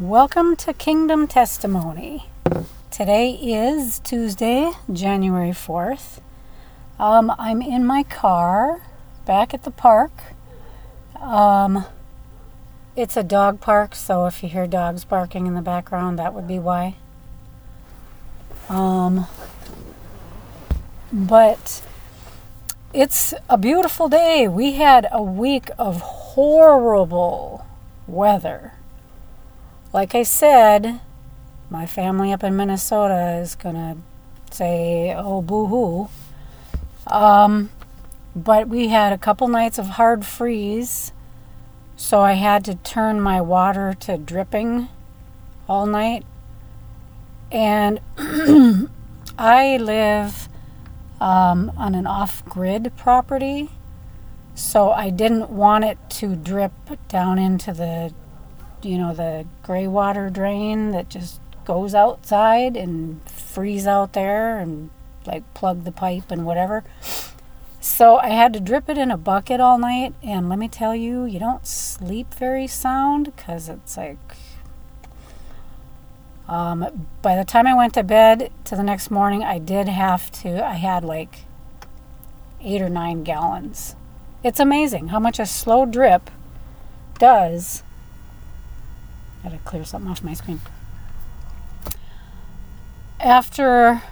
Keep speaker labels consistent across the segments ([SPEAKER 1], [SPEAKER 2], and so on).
[SPEAKER 1] Welcome to Kingdom Testimony. Today is Tuesday, January 4th. Um, I'm in my car back at the park. Um, it's a dog park, so if you hear dogs barking in the background, that would be why. Um, but it's a beautiful day. We had a week of horrible weather. Like I said, my family up in Minnesota is going to say, oh, boo hoo. Um, but we had a couple nights of hard freeze, so I had to turn my water to dripping all night. And I live um, on an off grid property, so I didn't want it to drip down into the, you know, the gray water drain that just goes outside and freeze out there and like plug the pipe and whatever. So I had to drip it in a bucket all night, and let me tell you, you don't sleep very sound because it's like. Um, by the time I went to bed to the next morning, I did have to, I had like eight or nine gallons. It's amazing how much a slow drip does. Gotta clear something off my screen. After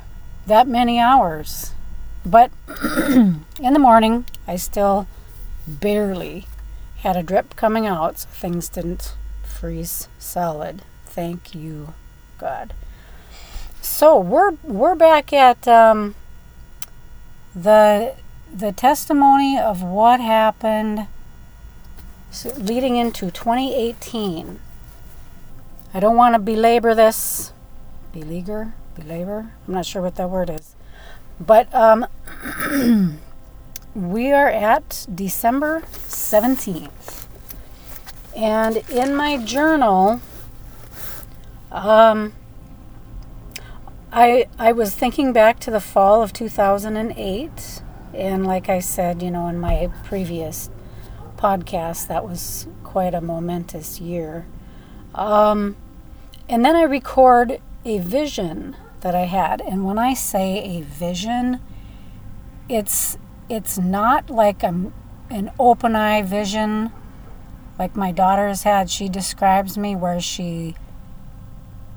[SPEAKER 1] that many hours. But in the morning, I still barely had a drip coming out, so things didn't freeze solid. Thank you, God. So we're we're back at um, the the testimony of what happened leading into 2018. I don't want to belabor this. Beleaguer? Belabor? I'm not sure what that word is. But um, we are at December 17th. And in my journal, um, I, I was thinking back to the fall of 2008. And like I said, you know, in my previous podcast, that was quite a momentous year. Um, and then I record a vision that I had. And when I say a vision, it's it's not like a, an open eye vision like my daughter has had. She describes me where she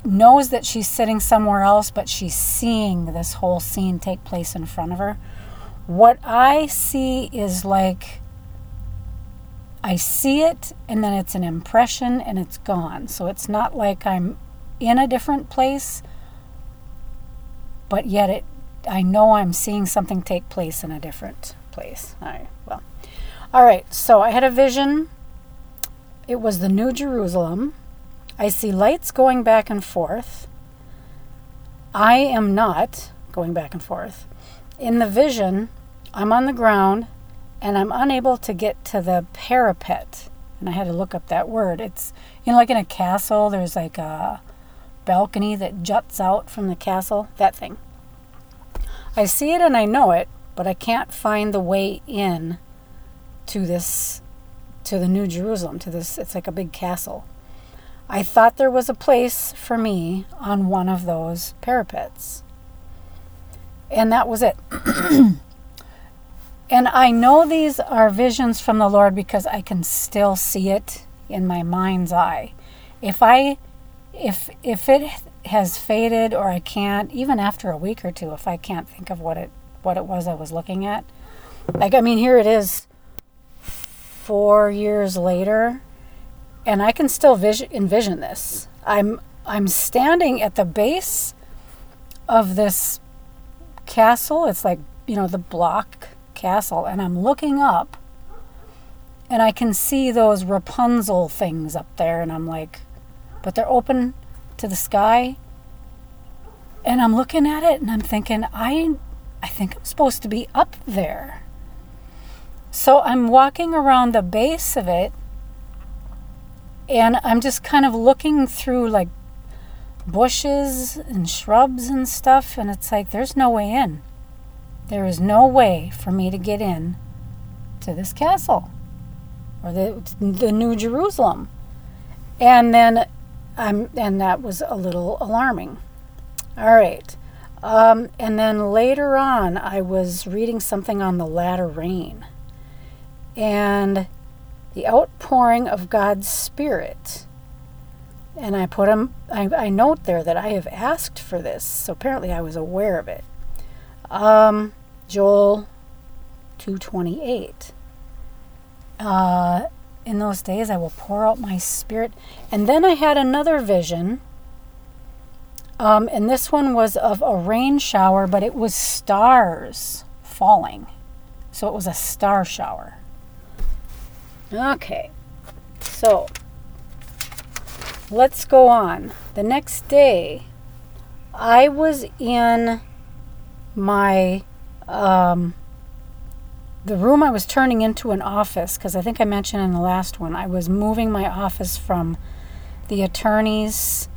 [SPEAKER 1] knows that she's sitting somewhere else, but she's seeing this whole scene take place in front of her. What I see is like I see it and then it's an impression and it's gone. So it's not like I'm in a different place, but yet it I know I'm seeing something take place in a different place. All right. Well. All right. So I had a vision. It was the New Jerusalem. I see lights going back and forth. I am not going back and forth. In the vision, I'm on the ground and I'm unable to get to the parapet. And I had to look up that word. It's, you know, like in a castle, there's like a balcony that juts out from the castle, that thing. I see it and I know it, but I can't find the way in to this to the New Jerusalem, to this it's like a big castle. I thought there was a place for me on one of those parapets. And that was it. and I know these are visions from the Lord because I can still see it in my mind's eye. If I if if it has faded or I can't even after a week or two if I can't think of what it what it was I was looking at. Like I mean here it is 4 years later and I can still vision, envision this. I'm I'm standing at the base of this castle. It's like, you know, the block castle and I'm looking up and I can see those Rapunzel things up there and I'm like but they're open to the sky. And I'm looking at it and I'm thinking, I, I think I'm supposed to be up there. So I'm walking around the base of it and I'm just kind of looking through like bushes and shrubs and stuff. And it's like, there's no way in. There is no way for me to get in to this castle or the, the New Jerusalem. And then I'm, and that was a little alarming. All right. Um, and then later on, I was reading something on the latter rain and the outpouring of God's Spirit. And I put them, I, I note there that I have asked for this, so apparently I was aware of it. Um, Joel 228. Uh, in those days I will pour out my spirit. And then I had another vision. Um, and this one was of a rain shower, but it was stars falling. So it was a star shower. Okay, so let's go on. The next day, I was in my um, the room I was turning into an office because I think I mentioned in the last one I was moving my office from the attorney's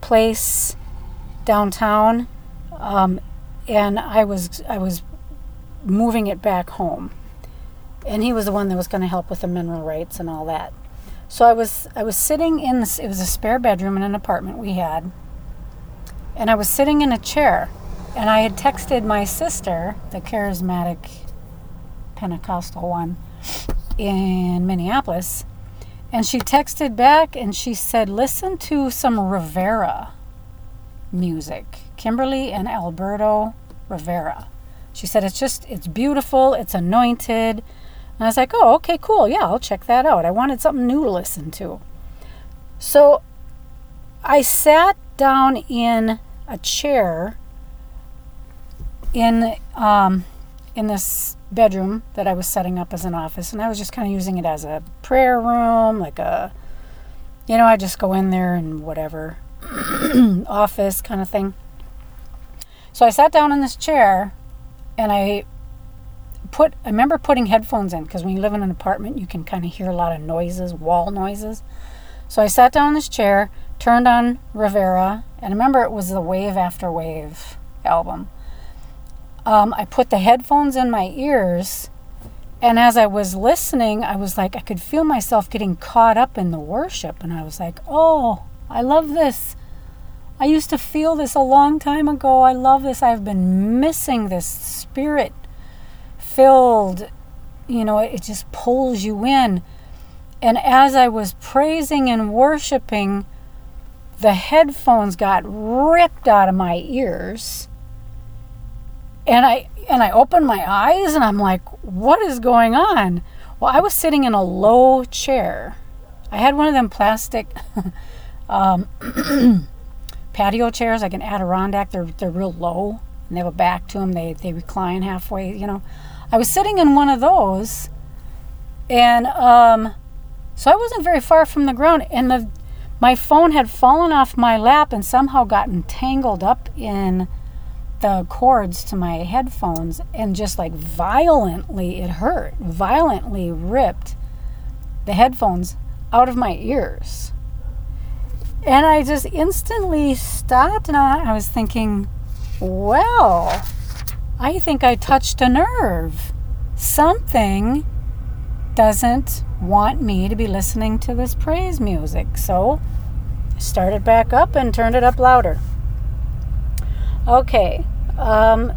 [SPEAKER 1] place downtown, um, and I was I was moving it back home, and he was the one that was going to help with the mineral rights and all that. So I was I was sitting in this, it was a spare bedroom in an apartment we had, and I was sitting in a chair, and I had texted my sister, the charismatic Pentecostal one in Minneapolis. And she texted back and she said, Listen to some Rivera music. Kimberly and Alberto Rivera. She said, It's just, it's beautiful, it's anointed. And I was like, Oh, okay, cool. Yeah, I'll check that out. I wanted something new to listen to. So I sat down in a chair in um, in this bedroom that I was setting up as an office, and I was just kind of using it as a prayer room, like a, you know, I just go in there and whatever, office kind of thing. So I sat down in this chair, and I put, I remember putting headphones in because when you live in an apartment, you can kind of hear a lot of noises, wall noises. So I sat down in this chair, turned on Rivera, and I remember it was the Wave After Wave album um, I put the headphones in my ears. And as I was listening, I was like, I could feel myself getting caught up in the worship. And I was like, oh, I love this. I used to feel this a long time ago. I love this. I've been missing this spirit filled, you know, it just pulls you in. And as I was praising and worshiping, the headphones got ripped out of my ears and I and I opened my eyes and I'm like, what is going on? Well, I was sitting in a low chair. I had one of them plastic um, patio chairs, like an Adirondack. They're they're real low and they have a back to them. They they recline halfway. You know, I was sitting in one of those, and um, so I wasn't very far from the ground, and the my phone had fallen off my lap and somehow gotten tangled up in the cords to my headphones and just like violently, it hurt, violently ripped the headphones out of my ears. And I just instantly stopped and I, was thinking, well, I think I touched a nerve. Something doesn't want me to be listening to this praise music. So I started back up and turned it up louder. Okay, um,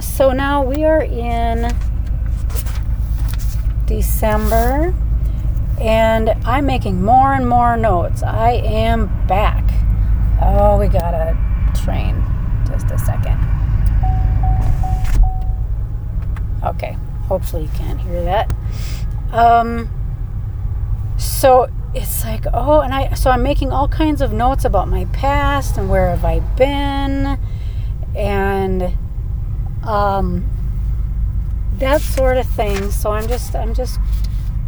[SPEAKER 1] so now we are in December and I'm making more and more notes. I am back. Oh, we got a train. Just a second. Okay, hopefully you can't hear that. Um, so it's like, oh, and I, so I'm making all kinds of notes about my past and where have I been and um, that sort of thing. So I'm just I'm just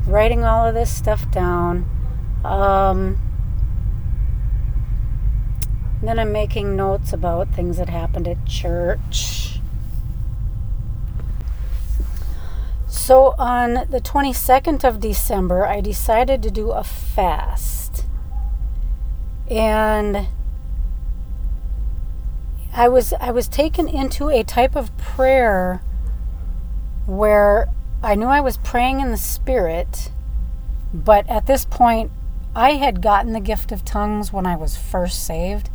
[SPEAKER 1] writing all of this stuff down. Um, then I'm making notes about things that happened at church. So on the 22nd of December, I decided to do a fast. And I was I was taken into a type of prayer where I knew I was praying in the spirit, but at this point I had gotten the gift of tongues when I was first saved,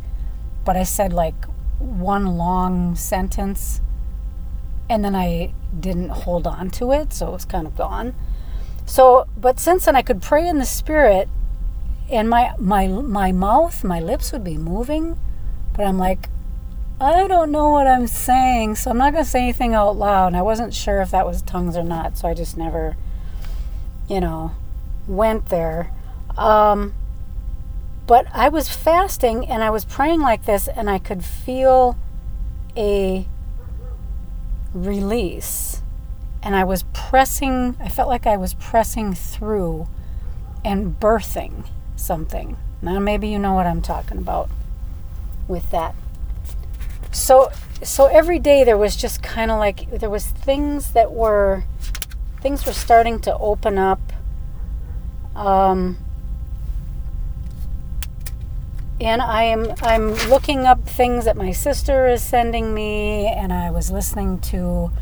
[SPEAKER 1] but I said like one long sentence and then I didn't hold on to it, so it was kind of gone. So, but since then I could pray in the spirit and my my my mouth, my lips would be moving, but I'm like I don't know what I'm saying, so I'm not going to say anything out loud. And I wasn't sure if that was tongues or not, so I just never you know, went there. Um, but I was fasting and I was praying like this, and I could feel a release. And I was pressing, I felt like I was pressing through and birthing something. Now, maybe you know what I'm talking about with that. So, so every day there was just kind of like there was things that were things were starting to open up. Um, and I am I'm looking up things that my sister is sending me, and I was listening to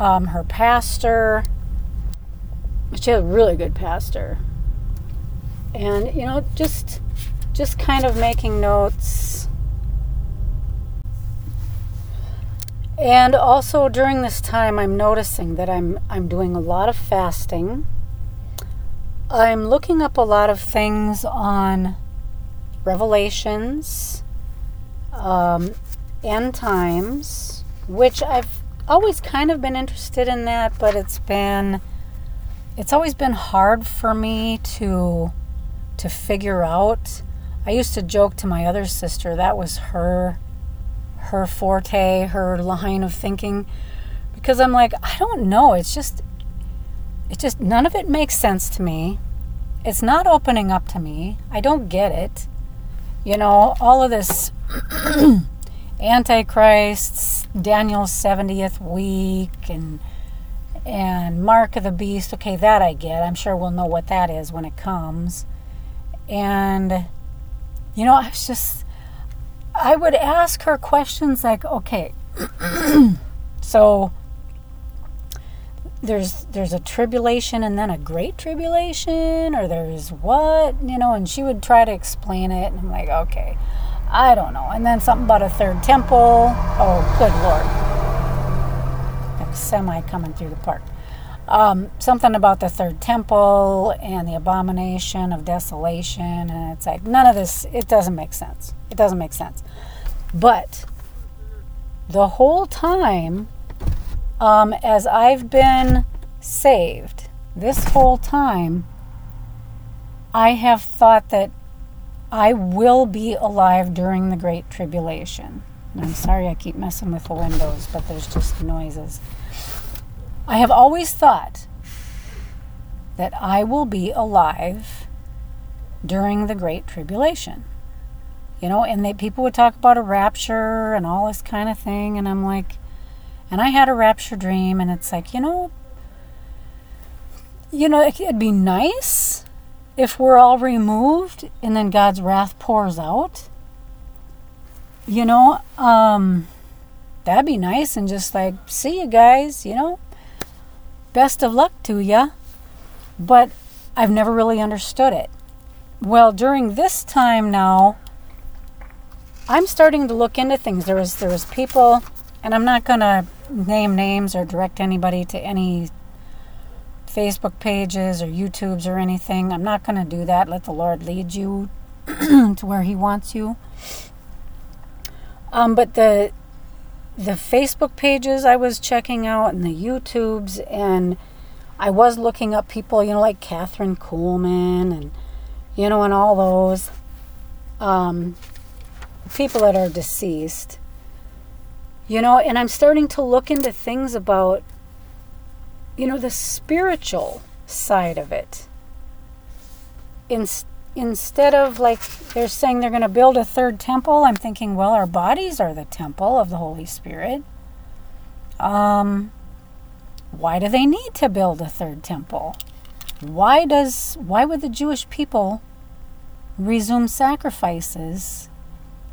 [SPEAKER 1] um, her pastor. She has a really good pastor, and you know, just just kind of making notes And also during this time, I'm noticing that I'm I'm doing a lot of fasting. I'm looking up a lot of things on Revelations, um, end times, which I've always kind of been interested in that, but it's been it's always been hard for me to to figure out. I used to joke to my other sister that was her her forte, her line of thinking because I'm like, I don't know. It's just it just none of it makes sense to me. It's not opening up to me. I don't get it. You know, all of this antichrists, Daniel's 70th week and and Mark of the Beast. Okay, that I get. I'm sure we'll know what that is when it comes. And you know, I was just I would ask her questions like, okay, so there's there's a tribulation and then a great tribulation or there's what you know and she would try to explain it and i'm like okay i don't know. And then something about a third temple. Oh good lord. Semi coming through the park um, something about the third temple and the abomination of desolation and it's like none of this it doesn't make sense. It doesn't make sense. But the whole time um, as i've been saved this whole time i have thought that i will be alive during the great tribulation. I'm sorry i keep messing with the windows but there's just noises I have always thought that I will be alive during the Great Tribulation. You know, and people would talk about a rapture and all this kind of thing, and I'm like, and I had a rapture dream, and it's like, you know, you know, it'd be nice if we're all removed and then God's wrath pours out. You know, um, that'd be nice, and just like, see you guys, you know, best of luck to you. But I've never really understood it. Well, during this time now, I'm starting to look into things. There was there was people, and I'm not to name names or direct anybody to any Facebook pages or YouTubes or anything. I'm not to do that. Let the Lord lead you to where He wants you. Um, but the the Facebook pages I was checking out and the YouTubes, and I was looking up people, you know, like Kathryn Kuhlman and, you know, and all those um, people that are deceased. You know, and I'm starting to look into things about, you know, the spiritual side of it. Instead instead of like they're saying they're going to build a third temple, I'm thinking, well, our bodies are the temple of the Holy Spirit. Um, why do they need to build a third temple? Why does why would the Jewish people resume sacrifices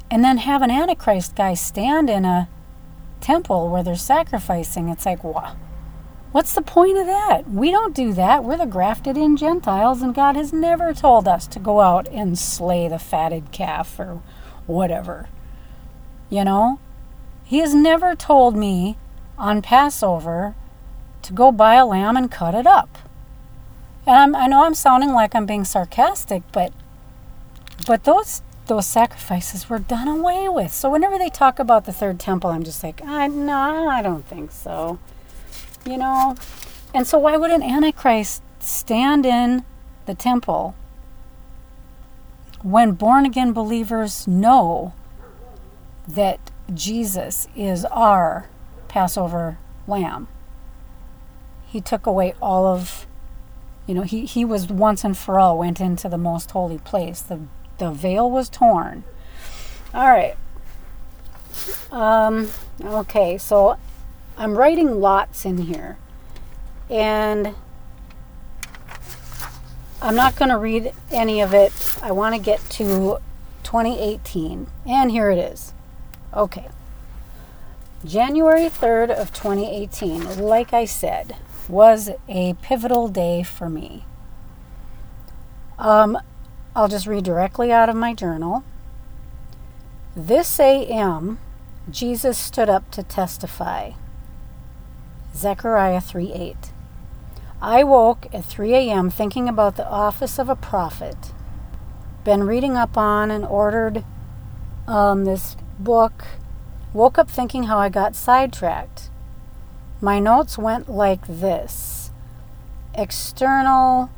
[SPEAKER 1] and then have an antichrist guy stand in a temple where they're sacrificing? It's like, wow. What's the point of that? We don't do that. We're the grafted in Gentiles, and God has never told us to go out and slay the fatted calf or whatever. You know? He has never told me on Passover to go buy a lamb and cut it up. And I'm, I know I'm sounding like I'm being sarcastic, but but those those sacrifices were done away with. So whenever they talk about the third temple, I'm just like, I no, I don't think so. You know? And so why would an antichrist stand in the temple when born again believers know that Jesus is our Passover lamb? He took away all of you know, he, he was once and for all went into the most holy place. The the veil was torn. All right. Um, okay, so I'm writing lots in here. And I'm not going to read any of it. I want to get to 2018. And here it is. Okay. January 3rd of 2018, like I said, was a pivotal day for me. Um, I'll just read directly out of my journal. This AM, Jesus stood up to testify. Zechariah 3 8. I woke at 3 a.m. thinking about the office of a prophet. Been reading up on and ordered um, this book. Woke up thinking how I got sidetracked. My notes went like this external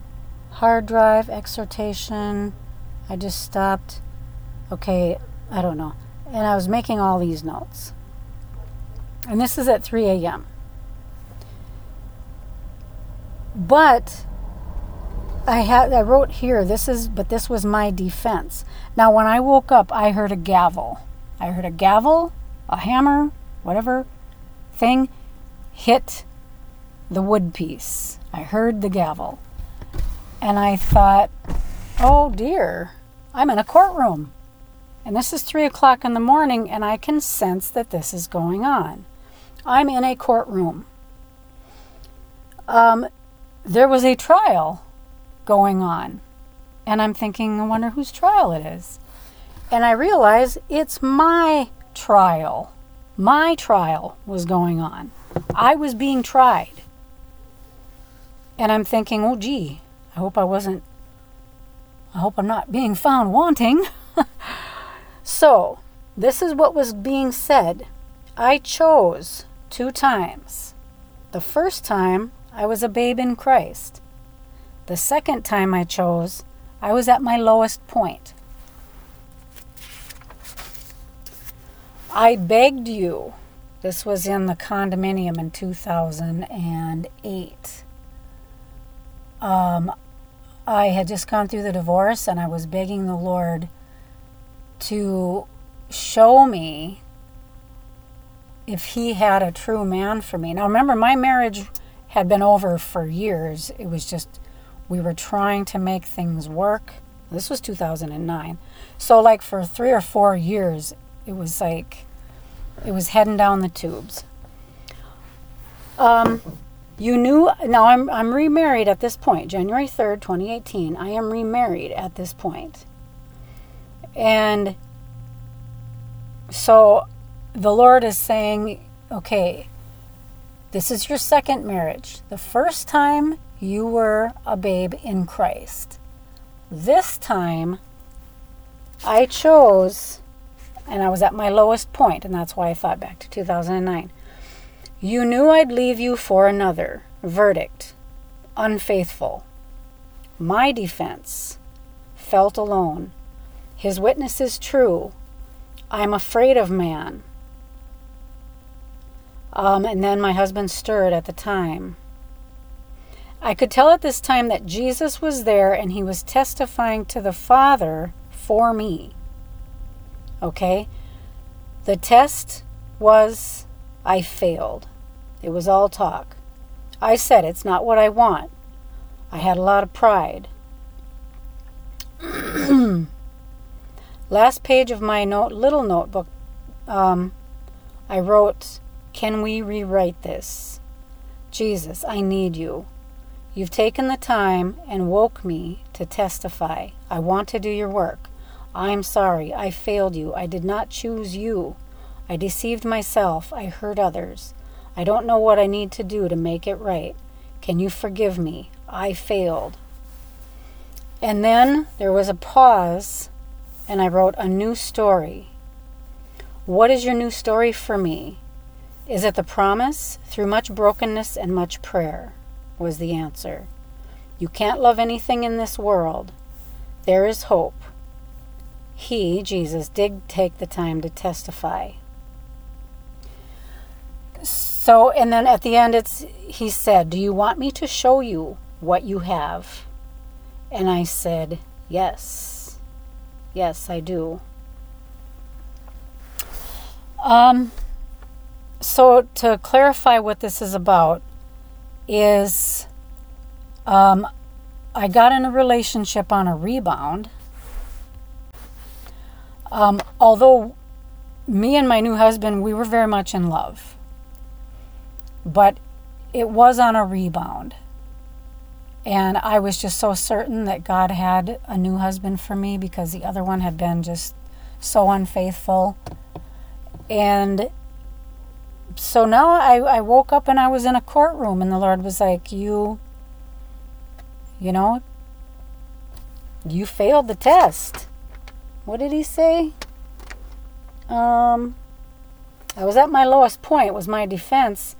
[SPEAKER 1] hard drive exhortation. I just stopped. Okay, I don't know. And I was making all these notes. And this is at 3 a.m. But I had I wrote here this is but this was my defense. Now when I woke up I heard a gavel. I heard a gavel, a hammer, whatever thing hit the wood piece. I heard the gavel. And I thought, oh dear, I'm in a courtroom. And this is three o'clock in the morning, and I can sense that this is going on. I'm in a courtroom. Um, there was a trial going on. And I'm thinking, I wonder whose trial it is. And I realize it's my trial. My trial was going on. I was being tried. And I'm thinking, oh, gee, I hope I wasn't, I hope I'm not being found wanting. so, this is what was being said. I chose two times. The first time, I was a babe in Christ. The second time I chose, I was at my lowest point. I begged you. This was in the condominium in 2008. Um, I had just gone through the divorce and I was begging the Lord to show me if He had a true man for me. Now, remember, my marriage had been over for years. It was just, we were trying to make things work. This was 2009. So, like, for three or four years, it was like, it was heading down the tubes. Um, you knew now I'm I'm remarried at this point, January 3rd, 2018. I am remarried at this point. And so the Lord is saying, okay, this is your second marriage. The first time you were a babe in Christ. This time I chose and I was at my lowest point, and that's why I thought back to 2009. You knew I'd leave you for another. Verdict unfaithful. My defense felt alone. His witness is true. I'm afraid of man. Um, and then my husband stirred at the time. I could tell at this time that Jesus was there and he was testifying to the Father for me. Okay? The test was I failed. It was all talk. I said it's not what I want. I had a lot of pride. Last page of my note, little notebook, um, I wrote, Can we rewrite this? Jesus, I need you. You've taken the time and woke me to testify. I want to do your work. I'm sorry. I failed you. I did not choose you. I deceived myself. I hurt others. I don't know what I need to do to make it right. Can you forgive me? I failed. And then there was a pause, and I wrote a new story. What is your new story for me? Is it the promise? Through much brokenness and much prayer, was the answer. You can't love anything in this world. There is hope. He, Jesus, did take the time to testify. So, and then at the end, it's he said, "Do you want me to show you what you have?" And I said, "Yes, yes, I do." Um. So to clarify what this is about, is, um, I got in a relationship on a rebound. Um, although me and my new husband, we were very much in love but it was on a rebound. And I was just so certain that God had a new husband for me because the other one had been just so unfaithful. And so now I, I woke up and I was in a courtroom, and the Lord was like, You, you know, you failed the test. What did he say? Um, I was at my lowest point, was my defense.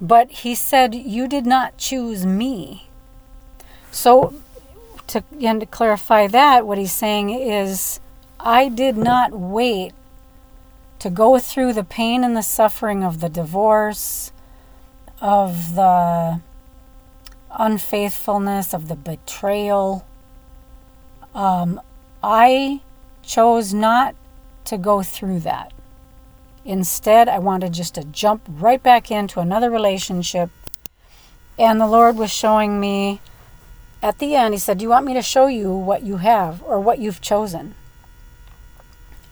[SPEAKER 1] But he said, You did not choose me. So, to, and to clarify that, what he's saying is, I did not wait to go through the pain and the suffering of the divorce, of the unfaithfulness, of the betrayal. Um, I chose not to go through that. Instead, I wanted just to jump right back into another relationship. And the Lord was showing me at the end, He said, Do you want me to show you what you have or what you've chosen?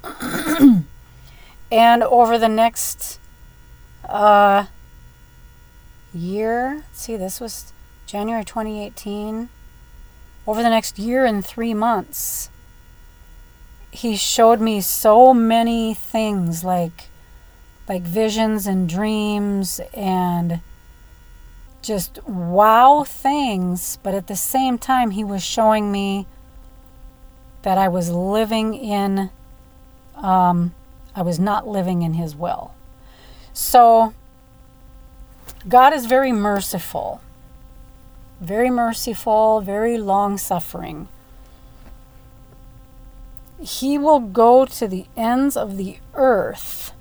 [SPEAKER 1] and over the next uh, year, see, this was January 2018. Over the next year and three months, he showed me so many things like like visions and dreams and just wow things, but at the same time, he was showing me that I was living in, um, I was not living in his will. So, God is very merciful, very merciful, very long suffering. He will go to the ends of the earth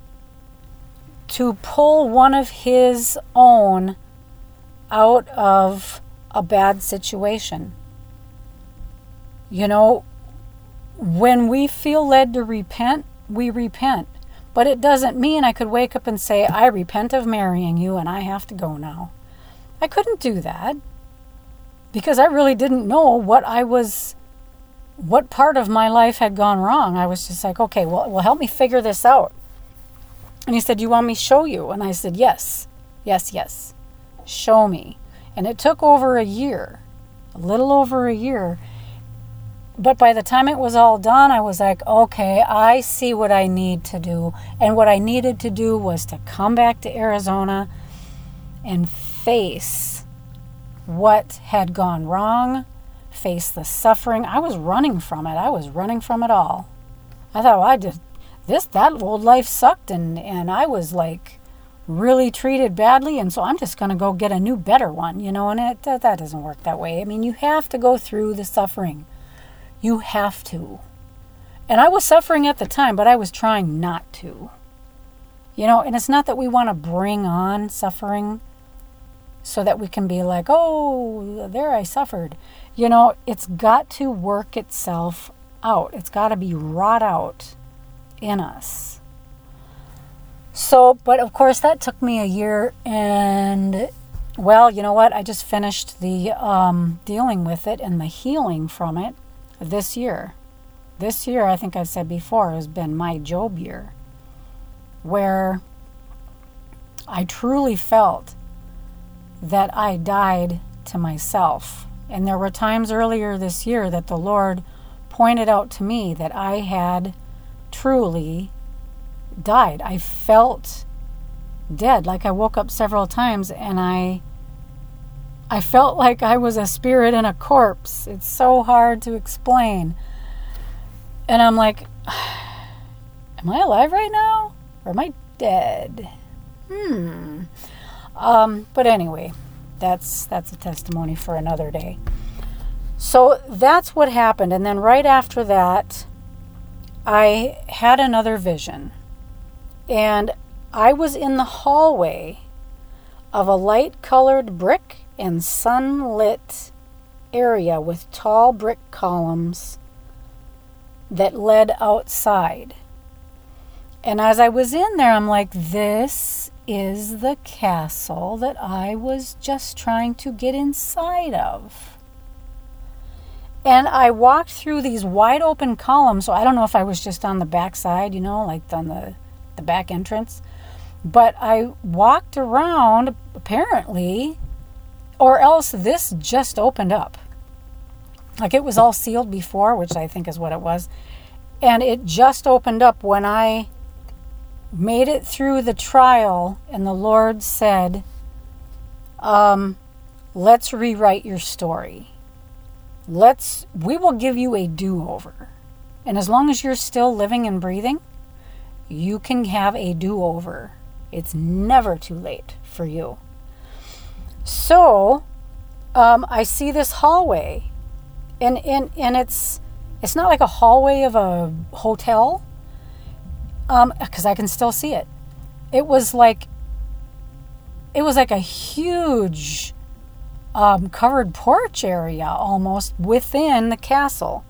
[SPEAKER 1] to pull one of his own out of a bad situation. You know, when we feel led to repent, we repent. But it doesn't mean I could wake up and say, I repent of marrying you and I have to go now. I couldn't do that because I really didn't know what I was, what part of my life had gone wrong. I was just like, okay, well, well help me figure this out. And he said, You want me to show you? And I said, Yes, yes, yes. Show me. And it took over a year, a little over a year. But by the time it was all done, I was like, okay, I see what I need to do. And what I needed to do was to come back to Arizona and face what had gone wrong, face the suffering. I was running from it. I was running from it all. I thought, well, I just this that old life sucked and and I was like really treated badly and so I'm just going to go get a new better one, you know, and it that, that doesn't work that way. I mean, you have to go through the suffering. You have to. And I was suffering at the time, but I was trying not to. You know, and it's not that we want to bring on suffering so that we can be like, oh, there I suffered. You know, it's got to work itself out, it's got to be wrought out in us. So, but of course, that took me a year, and well, you know what? I just finished the um, dealing with it and the healing from it this year. This year, I think I've said before, has been my Job year, where I truly felt that I died to myself. And there were times earlier this year that the Lord pointed out to me that I had truly died. I felt dead. Like I woke up several times and I I felt like I was a spirit in a corpse. It's so hard to explain. And I'm like, am I alive right now? Or am I dead? Hmm. Um, but anyway, that's that's a testimony for another day. So that's what happened. And then right after that, I had another vision. And I was in the hallway of a light colored brick and sunlit area with tall brick columns that led outside. And as I was in there, I'm like, this is the castle that I was just trying to get inside of. And I walked through these wide open columns. So I don't know if I was just on the back side, you know, like on the, the back entrance. But I walked around, apparently, or else this just opened up. Like it was all sealed before, which I think is what it was. And it just opened up when I made it through the trial, and the Lord said, um, Let's rewrite your story. Let's, we will give you a do over. And as long as you're still living and breathing, you can have a do over. It's never too late for you. So um, I see this hallway, and, and, and it's, it's not like a hallway of a hotel, because um, I can still see it. It was like, it was like a huge um, covered porch area almost within the castle.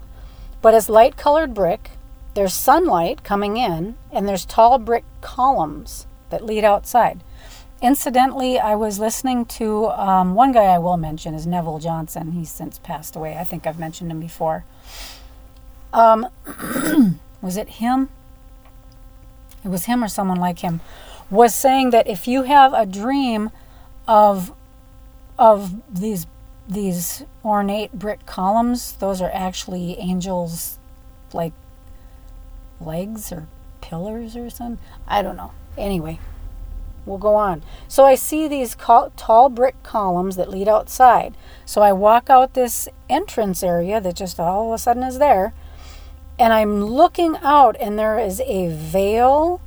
[SPEAKER 1] But it's light colored brick. There's sunlight coming in, and there's tall brick columns that lead outside. Incidentally, I was listening to um, one guy I will mention is Neville Johnson. He's since passed away. I think I've mentioned him before. Um, was it him? It was him or someone like him. Was saying that if you have a dream of of these these ornate brick columns, those are actually angels, like legs or pillars or something. I don't know. Anyway, we'll go on. So I see these tall brick columns that lead outside. So I walk out this entrance area that just all of a sudden is there, and I'm looking out, and there is a vale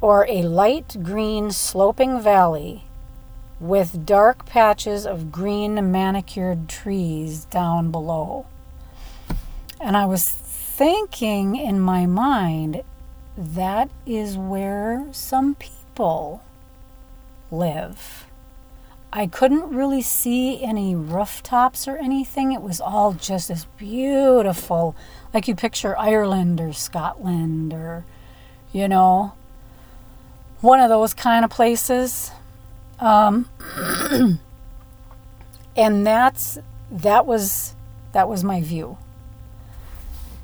[SPEAKER 1] or a light green sloping valley with dark patches of green manicured trees down below. And I was thinking in my mind, that is where some people live. I couldn't really see any rooftops or anything. It was all just this beautiful, like you picture Ireland or Scotland or, you know, one of those kind of places. Um, and that's that was that was my view.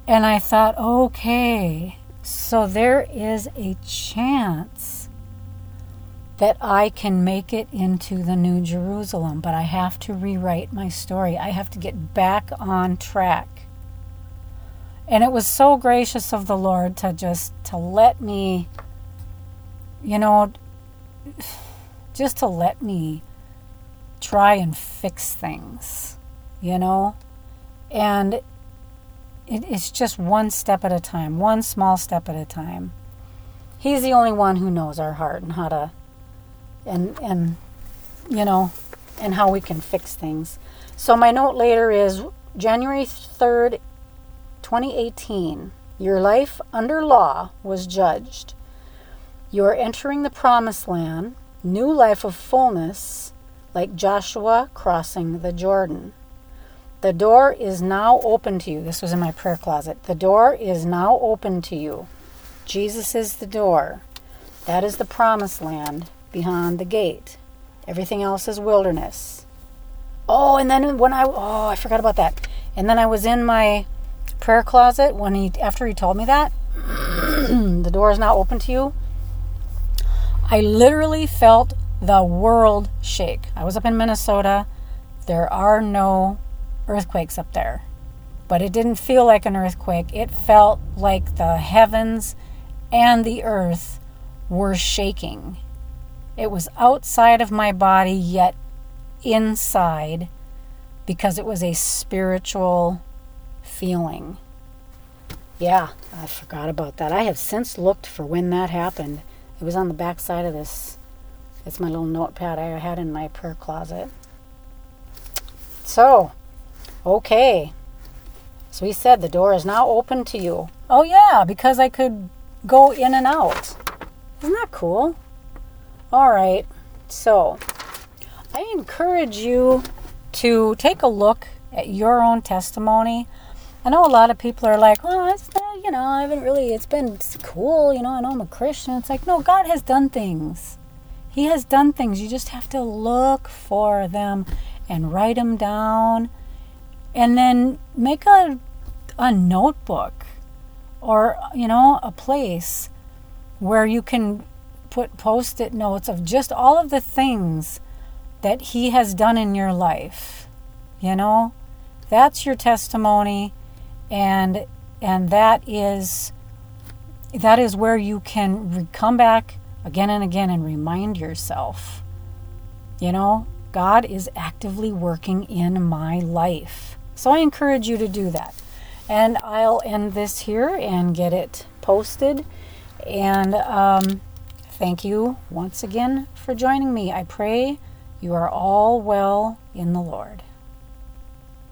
[SPEAKER 1] And I thought, okay, so there is a chance that I can make it into the New Jerusalem, but I have to rewrite my story. I have to get back on track. And it was so gracious of the Lord to just to let me you know just to let me try and fix things, you know? And it, it's just one step at a time, one small step at a time. He's the only one who knows our heart and how to, and, and, you know, and how we can fix things. So my note later is January 3rd, 2018. Your life under law was judged. You are entering the promised land new life of fullness, like Joshua crossing the Jordan. The door is now open to you. This was in my prayer closet. The door is now open to you. Jesus is the door. That is the promised land beyond the gate. Everything else is wilderness. Oh, and then when I oh, I forgot about that. And then I was in my prayer closet when he after he told me that the door is now open to you. I literally felt the world shake. I was up in Minnesota. There are no earthquakes up there. But it didn't feel like an earthquake. It felt like the heavens and the earth were shaking. It was outside of my body, yet inside, because it was a spiritual feeling. Yeah, I forgot about that. I have since looked for when that happened. It was on the back side of this. It's my little notepad I had in my prayer closet. So, okay. So he said the door is now open to you. Oh, yeah, because I could go in and out. Isn't that cool? All right. So, I encourage you to take a look at your own testimony. I know a lot of people are like, well, it's not, you know, I haven't really, it's been cool, you know, I know I'm a Christian. It's like, no, God has done things. He has done things. You just have to look for them and write them down and then make a, a notebook or, you know, a place where you can put post it notes of just all of the things that He has done in your life. You know, that's your testimony and and that is that is where you can re- come back again and again and remind yourself you know? God is actively working in my life. So i encourage you to do that. And i'll end this here and get it posted. And um, thank you once again for joining me. I pray you are all well in the lord